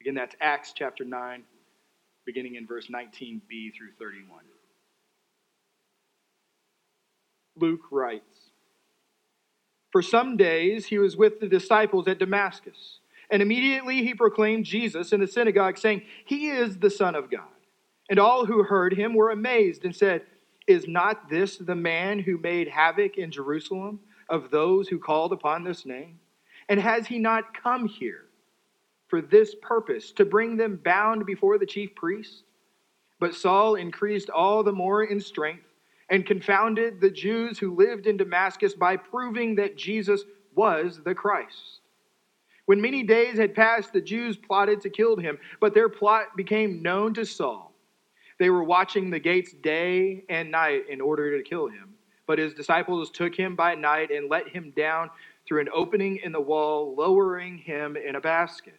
Again, that's Acts chapter 9, beginning in verse 19b through 31. Luke writes For some days he was with the disciples at Damascus, and immediately he proclaimed Jesus in the synagogue, saying, He is the Son of God. And all who heard him were amazed and said, Is not this the man who made havoc in Jerusalem of those who called upon this name? And has he not come here for this purpose, to bring them bound before the chief priests? But Saul increased all the more in strength and confounded the Jews who lived in Damascus by proving that Jesus was the Christ. When many days had passed, the Jews plotted to kill him, but their plot became known to Saul. They were watching the gates day and night in order to kill him. But his disciples took him by night and let him down through an opening in the wall, lowering him in a basket.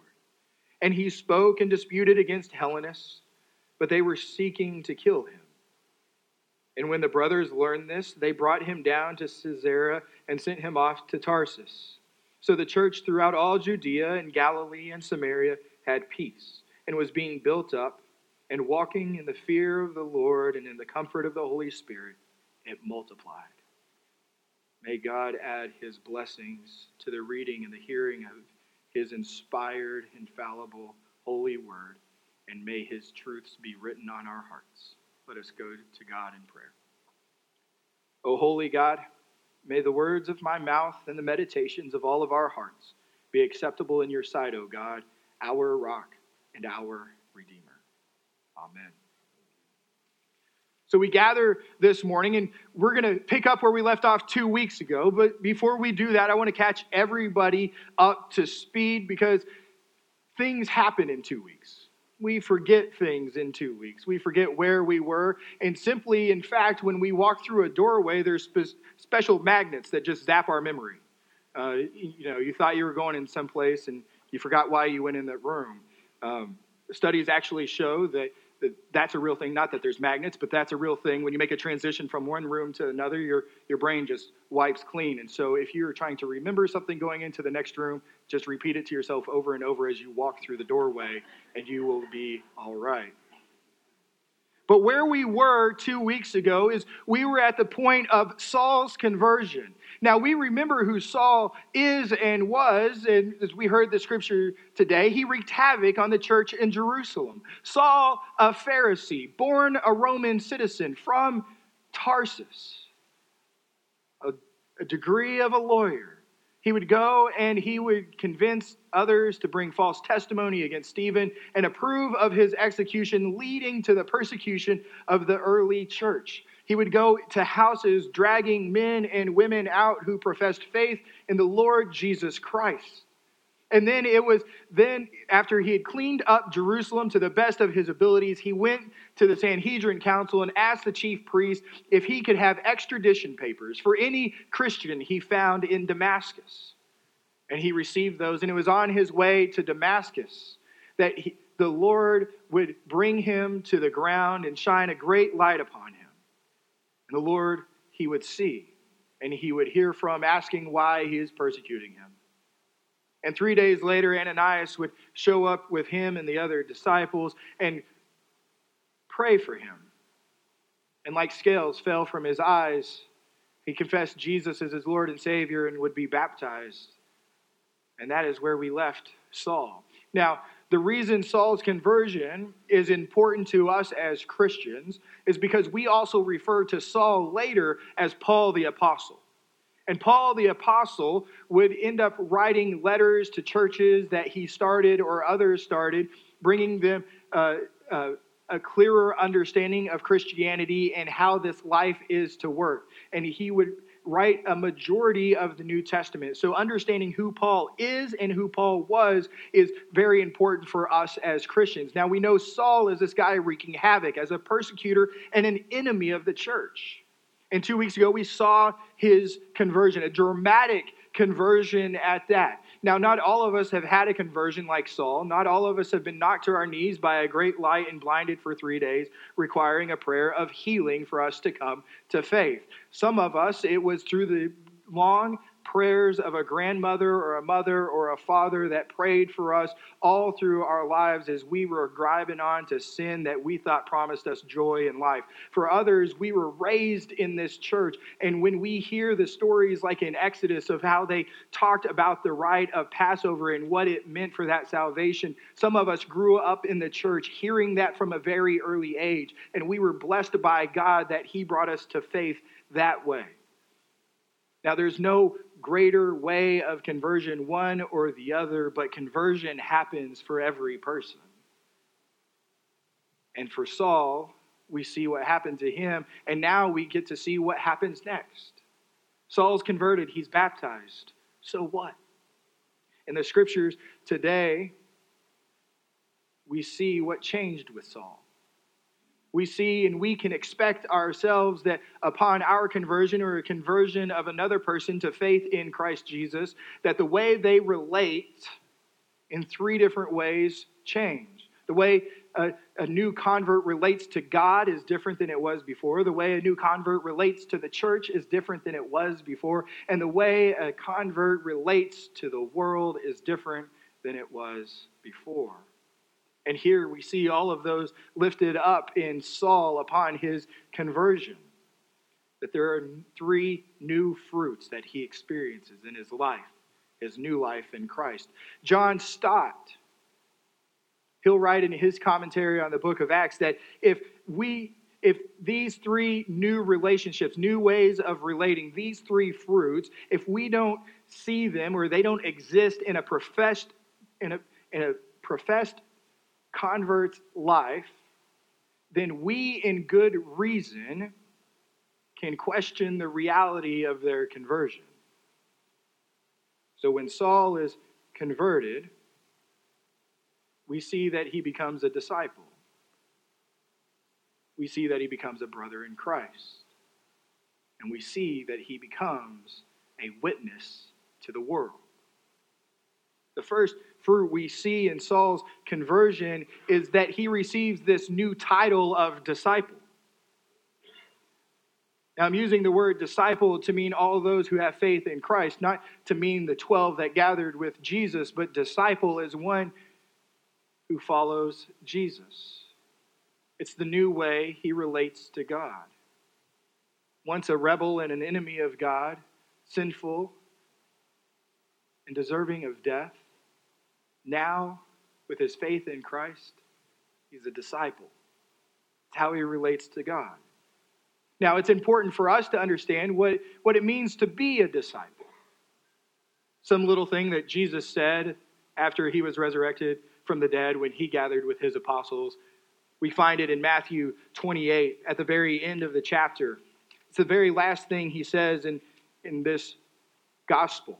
And he spoke and disputed against Hellenists, but they were seeking to kill him. And when the brothers learned this, they brought him down to Caesarea and sent him off to Tarsus. So the church throughout all Judea and Galilee and Samaria had peace and was being built up and walking in the fear of the Lord and in the comfort of the Holy Spirit, it multiplied. May God add his blessings to the reading and the hearing of his inspired, infallible, holy word, and may his truths be written on our hearts. Let us go to God in prayer. O holy God, may the words of my mouth and the meditations of all of our hearts be acceptable in your sight, O God, our rock and our redeemer. Amen. So we gather this morning and we're going to pick up where we left off two weeks ago. But before we do that, I want to catch everybody up to speed because things happen in two weeks we forget things in two weeks. We forget where we were. And simply, in fact, when we walk through a doorway, there's spe- special magnets that just zap our memory. Uh, you know, you thought you were going in some place and you forgot why you went in that room. Um, studies actually show that that that's a real thing. Not that there's magnets, but that's a real thing. When you make a transition from one room to another, your, your brain just wipes clean. And so if you're trying to remember something going into the next room, just repeat it to yourself over and over as you walk through the doorway, and you will be all right. But where we were two weeks ago is we were at the point of Saul's conversion. Now, we remember who Saul is and was, and as we heard the scripture today, he wreaked havoc on the church in Jerusalem. Saul, a Pharisee, born a Roman citizen from Tarsus, a, a degree of a lawyer, he would go and he would convince others to bring false testimony against Stephen and approve of his execution, leading to the persecution of the early church. He would go to houses dragging men and women out who professed faith in the Lord Jesus Christ. And then it was then after he had cleaned up Jerusalem to the best of his abilities, he went to the Sanhedrin council and asked the chief priest if he could have extradition papers for any Christian he found in Damascus. And he received those, and it was on his way to Damascus that he, the Lord would bring him to the ground and shine a great light upon him. And the Lord he would see, and he would hear from, asking why he is persecuting him. And three days later, Ananias would show up with him and the other disciples and pray for him. And like scales fell from his eyes, he confessed Jesus as his Lord and Savior and would be baptized. And that is where we left Saul. Now, the reason Saul's conversion is important to us as Christians is because we also refer to Saul later as Paul the Apostle. And Paul the Apostle would end up writing letters to churches that he started or others started, bringing them uh, uh, a clearer understanding of Christianity and how this life is to work. And he would write a majority of the New Testament. So, understanding who Paul is and who Paul was is very important for us as Christians. Now, we know Saul is this guy wreaking havoc as a persecutor and an enemy of the church. And two weeks ago, we saw his conversion, a dramatic conversion at that. Now, not all of us have had a conversion like Saul. Not all of us have been knocked to our knees by a great light and blinded for three days, requiring a prayer of healing for us to come to faith. Some of us, it was through the long prayers of a grandmother or a mother or a father that prayed for us all through our lives as we were driving on to sin that we thought promised us joy and life. For others, we were raised in this church, and when we hear the stories like in Exodus of how they talked about the rite of Passover and what it meant for that salvation, some of us grew up in the church hearing that from a very early age, and we were blessed by God that He brought us to faith that way. Now, there's no greater way of conversion, one or the other, but conversion happens for every person. And for Saul, we see what happened to him, and now we get to see what happens next. Saul's converted, he's baptized. So what? In the scriptures today, we see what changed with Saul we see and we can expect ourselves that upon our conversion or a conversion of another person to faith in Christ Jesus, that the way they relate in three different ways change. The way a, a, new convert relates to God is different than it was before. The way a new convert relates to the church is different than it was before. And the way a convert relates to the world is different than it was before. And here we see all of those lifted up in Saul upon his conversion. That there are three new fruits that he experiences in his life, his new life in Christ. John Stott, he'll write in his commentary on the book of Acts that if we if these three new relationships, new ways of relating, these three fruits, if we don't see them or they don't exist in a professed in a in a professed convert's life, then we, in good reason, can question the reality of their conversion. So when Saul is converted, we see that he becomes a disciple. We see that he becomes a brother in Christ. And we see that he becomes a witness to the world. The first fruit we see in Saul's conversion is that he receives this new title of disciple. Now, I'm using the word disciple to mean all those who have faith in Christ, not to mean the 12 that gathered with Jesus, but disciple is one who follows Jesus. It's the new way he relates to God. Once a rebel and an enemy of God, sinful and deserving of death, now, with his faith in Christ, he's a disciple. It's how he relates to God. Now, it's important for us to understand what, what it means to be a disciple. Some little thing that Jesus said after he was resurrected from the dead when he gathered with his apostles. We find it in Matthew 28 at the very end of the chapter. It's the very last thing he says in, in this gospel.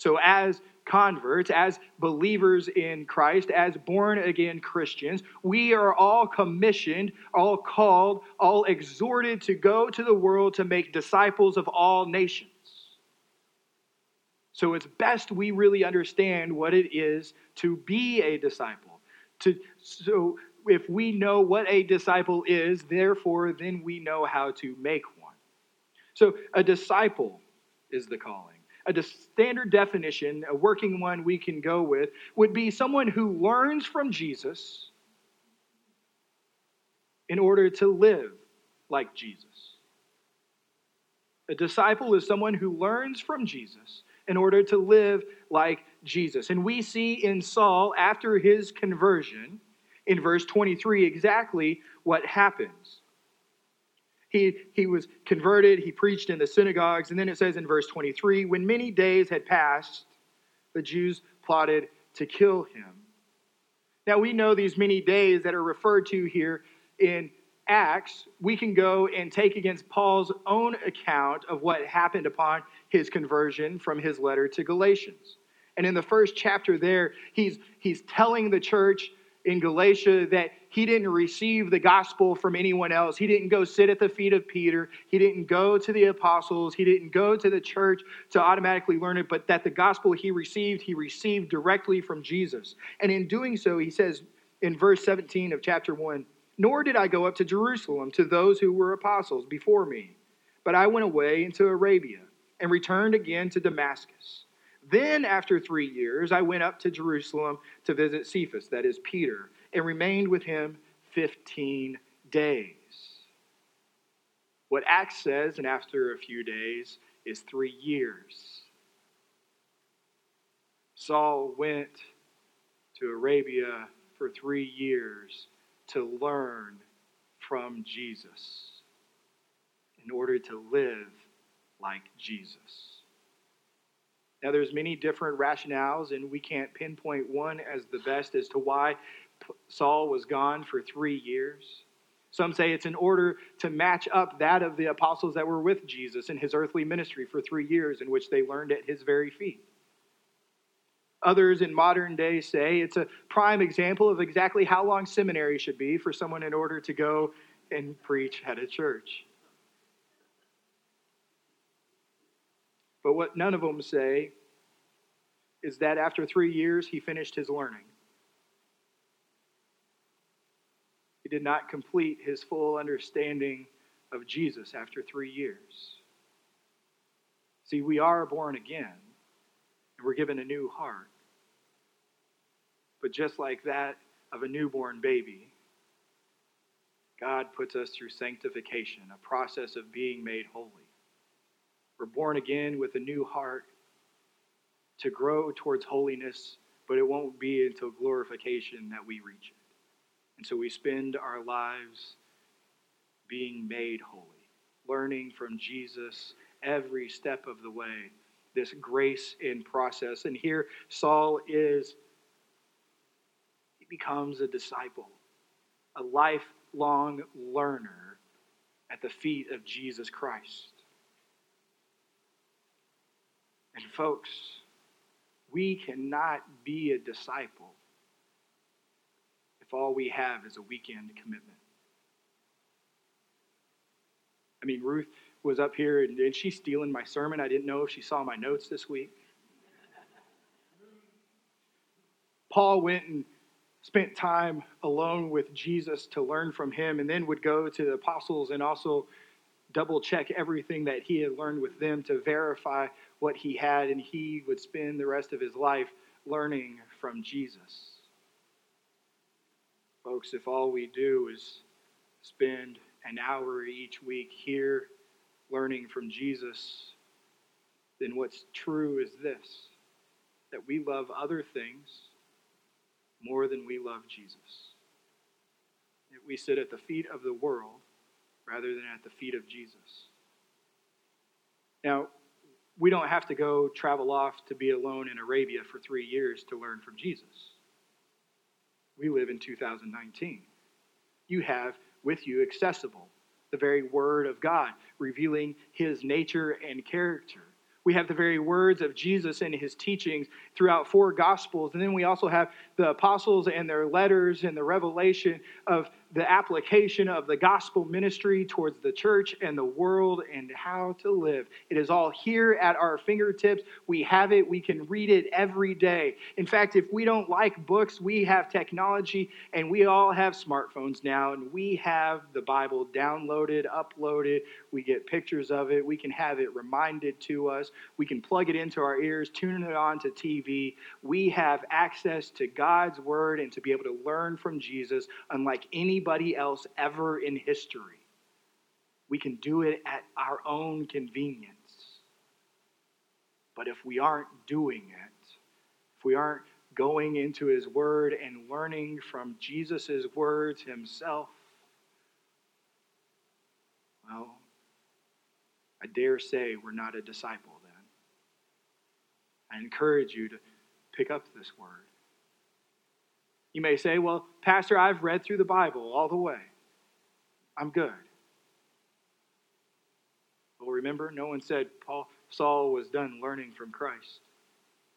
So, as converts, as believers in Christ, as born again Christians, we are all commissioned, all called, all exhorted to go to the world to make disciples of all nations. So it's best we really understand what it is to be a disciple. To, so if we know what a disciple is, therefore, then we know how to make one. So a disciple is the calling a standard definition, a working one we can go with, would be someone who learns from Jesus in order to live like Jesus. A disciple is someone who learns from Jesus in order to live like Jesus. And we see in Saul, after his conversion, in verse 23, exactly what happens. He, he was converted, he preached in the synagogues, and then it says in verse 23 when many days had passed, the Jews plotted to kill him. Now we know these many days that are referred to here in Acts, we can go and take against Paul's own account of what happened upon his conversion from his letter to Galatians. And in the first chapter there, he's, he's telling the church in Galatia that he didn't receive the gospel from anyone else. He didn't go sit at the feet of Peter. He didn't go to the apostles. He didn't go to the church to automatically learn it, but that the gospel he received, he received directly from Jesus. And in doing so, he says in verse 17 of chapter 1 Nor did I go up to Jerusalem to those who were apostles before me, but I went away into Arabia and returned again to Damascus. Then, after three years, I went up to Jerusalem to visit Cephas, that is Peter, and remained with him 15 days. What Acts says, and after a few days, is three years. Saul went to Arabia for three years to learn from Jesus in order to live like Jesus. Now, there's many different rationales, and we can't pinpoint one as the best as to why Saul was gone for three years. Some say it's in order to match up that of the apostles that were with Jesus in his earthly ministry for three years, in which they learned at his very feet. Others in modern day say it's a prime example of exactly how long seminary should be for someone in order to go and preach at a church. But what none of them say is that after three years, he finished his learning. He did not complete his full understanding of Jesus after three years. See, we are born again, and we're given a new heart. But just like that of a newborn baby, God puts us through sanctification, a process of being made holy. We're born again with a new heart to grow towards holiness, but it won't be until glorification that we reach it. And so we spend our lives being made holy, learning from Jesus every step of the way, this grace in process. And here Saul is, he becomes a disciple, a lifelong learner at the feet of Jesus Christ. And, folks, we cannot be a disciple if all we have is a weekend commitment. I mean, Ruth was up here and, and she's stealing my sermon. I didn't know if she saw my notes this week. Paul went and spent time alone with Jesus to learn from him, and then would go to the apostles and also double check everything that he had learned with them to verify what he had, and he would spend the rest of his life learning from Jesus. Folks, if all we do is spend an hour each week here learning from Jesus, then what's true is this that we love other things more than we love Jesus. That we sit at the feet of the world rather than at the feet of Jesus. Now, we don't have to go travel off to be alone in Arabia for three years to learn from Jesus. We live in 2019. You have with you accessible the very Word of God, revealing His nature and character. We have the very words of Jesus and his teachings throughout four gospels. And then we also have the apostles and their letters and the revelation of the application of the gospel ministry towards the church and the world and how to live. It is all here at our fingertips. We have it, we can read it every day. In fact, if we don't like books, we have technology and we all have smartphones now and we have the Bible downloaded, uploaded. We get pictures of it, we can have it reminded to us, we can plug it into our ears, tune it on to TV. We have access to God's word and to be able to learn from Jesus unlike any anybody else ever in history. We can do it at our own convenience. But if we aren't doing it, if we aren't going into his word and learning from Jesus' words himself, well, I dare say we're not a disciple then. I encourage you to pick up this word. You may say, Well, Pastor, I've read through the Bible all the way. I'm good. Well, remember, no one said Paul Saul was done learning from Christ.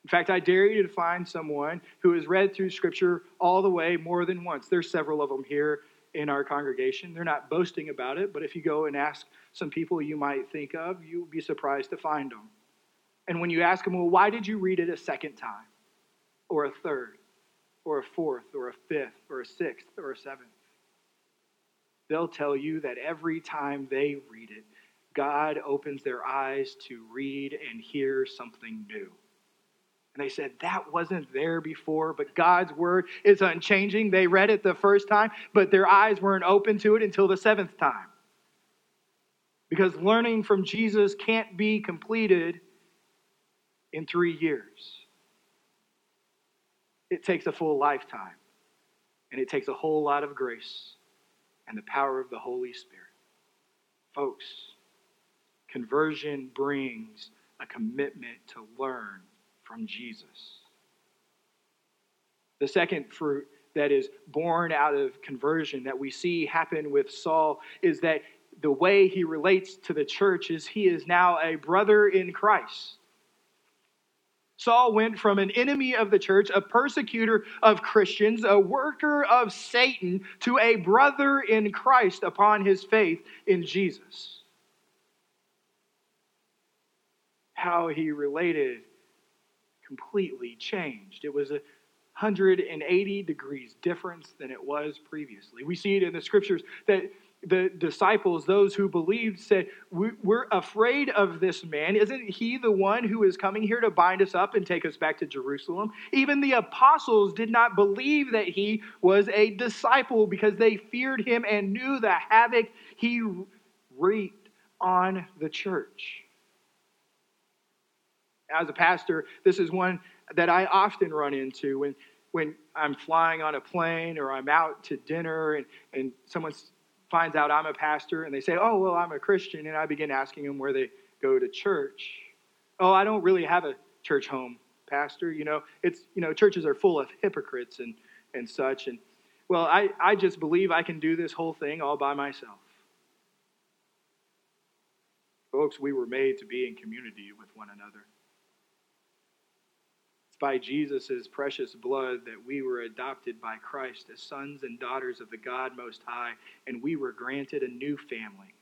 In fact, I dare you to find someone who has read through Scripture all the way more than once. There's several of them here in our congregation. They're not boasting about it, but if you go and ask some people you might think of, you'll be surprised to find them. And when you ask them, well, why did you read it a second time, or a third, or a fourth, or a fifth, or a sixth, or a seventh? They'll tell you that every time they read it, God opens their eyes to read and hear something new. And they said, That wasn't there before, but God's word is unchanging. They read it the first time, but their eyes weren't open to it until the seventh time. Because learning from Jesus can't be completed in three years, it takes a full lifetime, and it takes a whole lot of grace and the power of the Holy Spirit. Folks, conversion brings a commitment to learn from Jesus. The second fruit that is born out of conversion that we see happen with Saul is that the way he relates to the church is he is now a brother in Christ. Saul went from an enemy of the church, a persecutor of Christians, a worker of Satan, to a brother in Christ upon his faith in Jesus. How he related completely changed. It was a 180 degrees difference than it was previously. We see it in the scriptures that the disciples, those who believed, said, We're afraid of this man. Isn't he the one who is coming here to bind us up and take us back to Jerusalem? Even the apostles did not believe that he was a disciple because they feared him and knew the havoc he wreaked on the church. As a pastor, this is one that I often run into when, when I'm flying on a plane or I'm out to dinner and, and someone's finds out I'm a pastor and they say, Oh, well, I'm a Christian. And I begin asking them where they go to church. Oh, I don't really have a church home, pastor. You know, it's, you know, churches are full of hypocrites and, and such. And, well, I, I just believe I can do this whole thing all by myself. Folks, we were made to be in community with one another by Jesus' precious blood that we were adopted by Christ as sons and daughters of the God Most High, and we were granted a new family.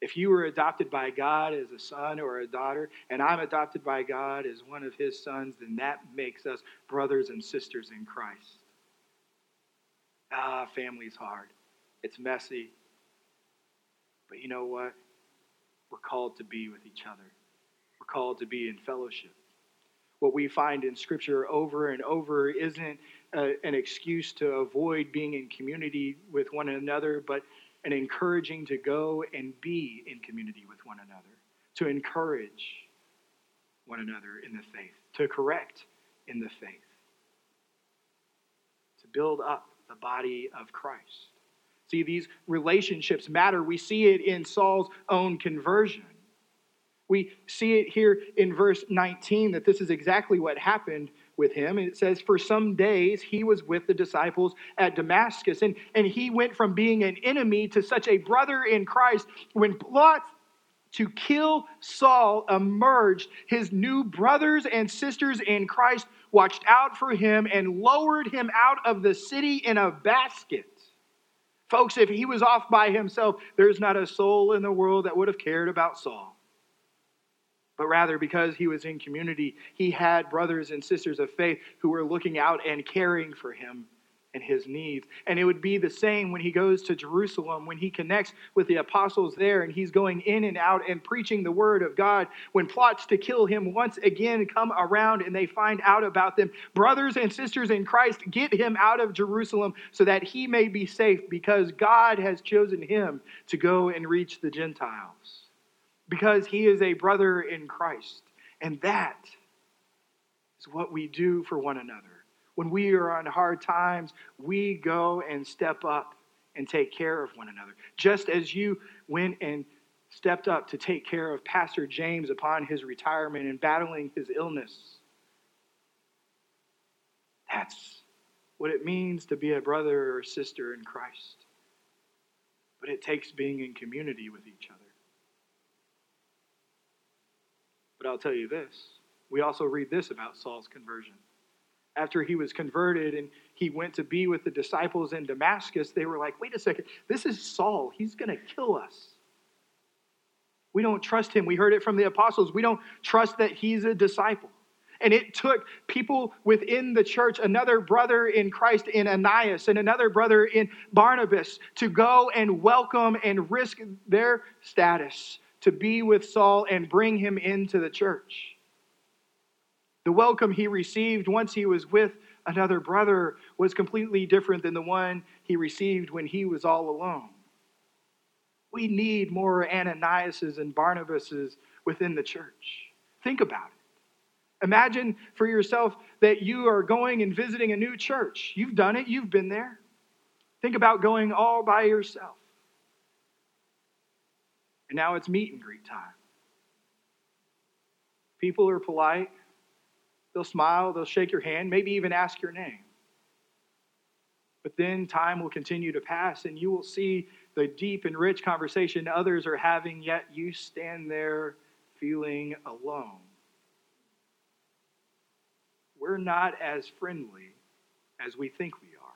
If you were adopted by God as a son or a daughter, and I'm adopted by God as one of his sons, then that makes us brothers and sisters in Christ. Ah, family's hard. It's messy. But you know what? We're called to be with each other. We're called to be in fellowship what we find in Scripture over and over isn't uh, an excuse to avoid being in community with one another, but an encouraging to go and be in community with one another, to encourage one another in the faith, to correct in the faith, to build up the body of Christ. See, these relationships matter. We see it in Saul's own conversion. We see it here in verse 19 that this is exactly what happened with him. And it says, For some days he was with the disciples at Damascus, and, and he went from being an enemy to such a brother in Christ. When plots to kill Saul emerged, his new brothers and sisters in Christ watched out for him and lowered him out of the city in a basket. Folks, if he was off by himself, there's not a soul in the world that would have cared about Saul but rather because he was in community, he had brothers and sisters of faith who were looking out and caring for him and his needs. And it would be the same when he goes to Jerusalem, when he connects with the apostles there and he's going in and out and preaching the word of God. When plots to kill him once again come around and they find out about them, brothers and sisters in Christ get him out of Jerusalem so that he may be safe because God has chosen him to go and reach the Gentiles because he is a brother in Christ. And that is what we do for one another. When we are on hard times, we go and step up and take care of one another. Just as you went and stepped up to take care of Pastor James upon his retirement and battling his illness. That's what it means to be a brother or sister in Christ. But it takes being in community with each other. But I'll tell you this we also read this about Saul's conversion. After he was converted and he went to be with the disciples in Damascus, they were like, wait a second, this is Saul. He's going to kill us. We don't trust him. We heard it from the apostles. We don't trust that he's a disciple. And it took people within the church, another brother in Christ in Ananias and another brother in Barnabas, to go and welcome and risk their status to be with Saul and bring him into the church. The welcome he received once he was with another brother was completely different than the one he received when he was all alone. We need more Ananiases and Barnabases within the church. Think about it. Imagine for yourself that you are going and visiting a new church. You've done it, you've been there. Think about going all by yourself. And now it's meet and greet time. People are polite, they'll smile, they'll shake your hand, maybe even ask your name. But then time will continue to pass, and you will see the deep and rich conversation others are having, yet you stand there feeling alone. We're not as friendly as we think we are.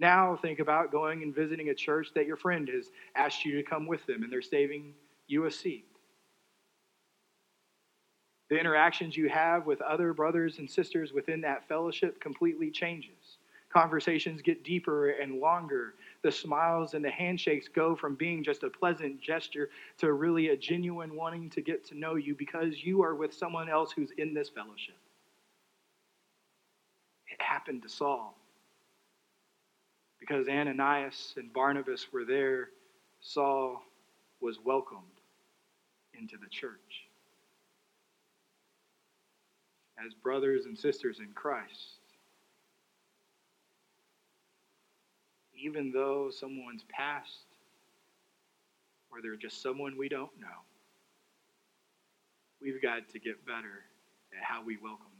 Now think about going and visiting a church that your friend has asked you to come with them and they're saving you a seat. The interactions you have with other brothers and sisters within that fellowship completely changes. Conversations get deeper and longer the smiles and the handshakes go from being just a pleasant gesture to really a genuine wanting to get to know you because you are with someone else who's in this fellowship. It happened to Saul. Because Ananias and Barnabas were there, Saul was welcomed into the church. As brothers and sisters in Christ, even though someone's past or they're just someone we don't know, we've got to get better at how we welcome.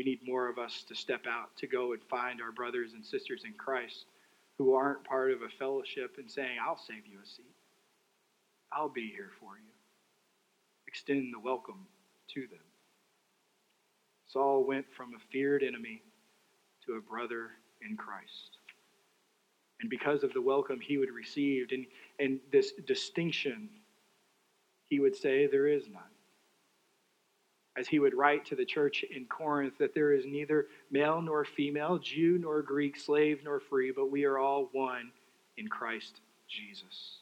We need more of us to step out, to go and find our brothers and sisters in Christ who aren't part of a fellowship and saying, I'll save you a seat. I'll be here for you. Extend the welcome to them. Saul went from a feared enemy to a brother in Christ and because of the welcome he would receive and, and this distinction, he would say, There is none. As he would write to the church in Corinth, that there is neither male nor female, Jew nor Greek, slave nor free, but we are all one in Christ Jesus.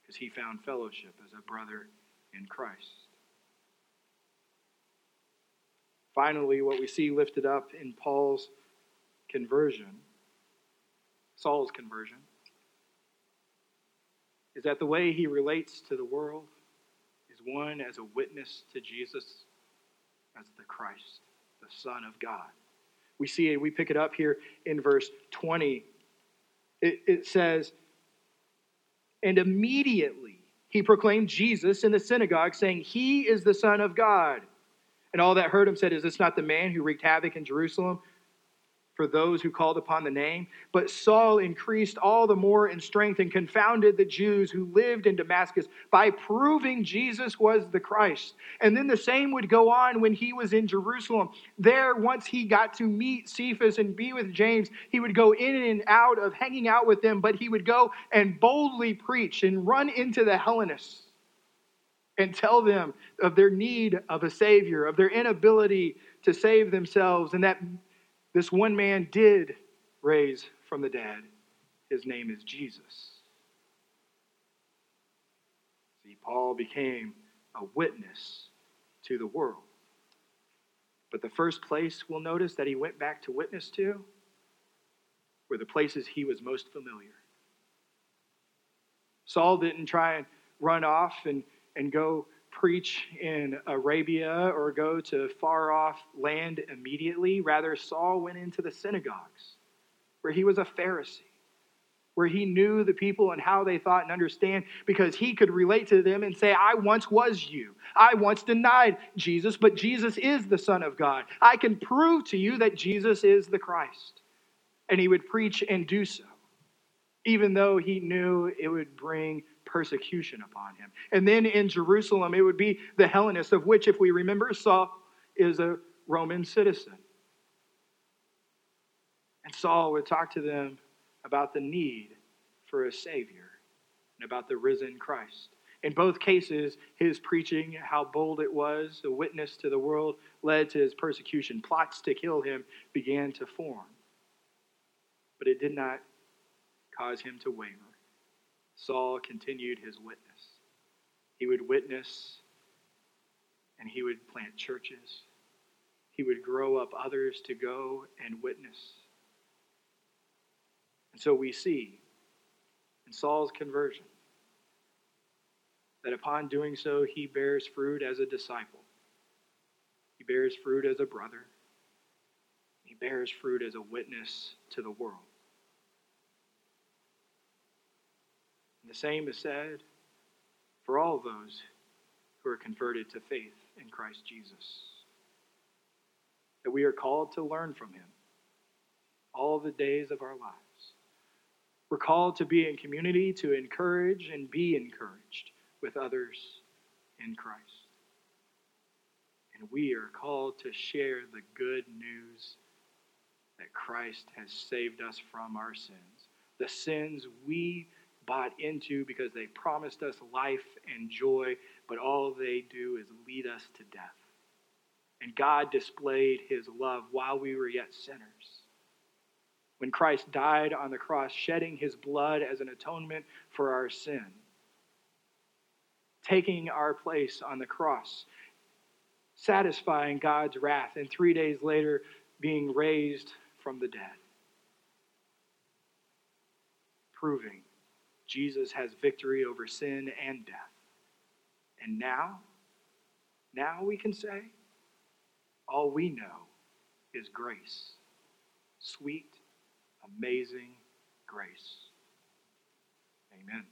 Because he found fellowship as a brother in Christ. Finally, what we see lifted up in Paul's conversion, Saul's conversion, is that the way he relates to the world one as a witness to Jesus as the Christ, the Son of God. We see it, we pick it up here in verse 20. It, it says, And immediately he proclaimed Jesus in the synagogue, saying, He is the Son of God. And all that heard him said, Is this not the man who wreaked havoc in Jerusalem for those who called upon the name. But Saul increased all the more in strength and confounded the Jews who lived in Damascus by proving Jesus was the Christ. And then the same would go on when he was in Jerusalem. There, once he got to meet Cephas and be with James, he would go in and out of hanging out with them, but he would go and boldly preach and run into the Hellenists and tell them of their need of a Savior, of their inability to save themselves, and that this one man did raise from the dead. His name is Jesus. See, Paul became a witness to the world. But the first place we'll notice that he went back to witness to were the places he was most familiar. Saul didn't try and run off and, and go preach in Arabia or go to far off land immediately. Rather, Saul went into the synagogues where he was a Pharisee, where he knew the people and how they thought and understand because he could relate to them and say, I once was you. I once denied Jesus, but Jesus is the Son of God. I can prove to you that Jesus is the Christ. And he would preach and do so, even though he knew it would bring persecution upon him. And then in Jerusalem, it would be the Hellenists, of which, if we remember, Saul is a Roman citizen. And Saul would talk to them about the need for a Savior and about the risen Christ. In both cases, his preaching, how bold it was, a witness to the world, led to his persecution. Plots to kill him began to form. But it did not cause him to waver. Saul continued his witness. He would witness and he would plant churches. He would grow up others to go and witness. And so we see in Saul's conversion that upon doing so, he bears fruit as a disciple, he bears fruit as a brother, he bears fruit as a witness to the world. The same is said for all those who are converted to faith in Christ Jesus. That we are called to learn from him all the days of our lives. We're called to be in community, to encourage and be encouraged with others in Christ. And we are called to share the good news that Christ has saved us from our sins. The sins we bought into because they promised us life and joy, but all they do is lead us to death. And God displayed his love while we were yet sinners when Christ died on the cross, shedding his blood as an atonement for our sin, taking our place on the cross, satisfying God's wrath, and three days later being raised from the dead, proving Jesus has victory over sin and death. And now, now we can say, all we know is grace, sweet amazing grace. Amen.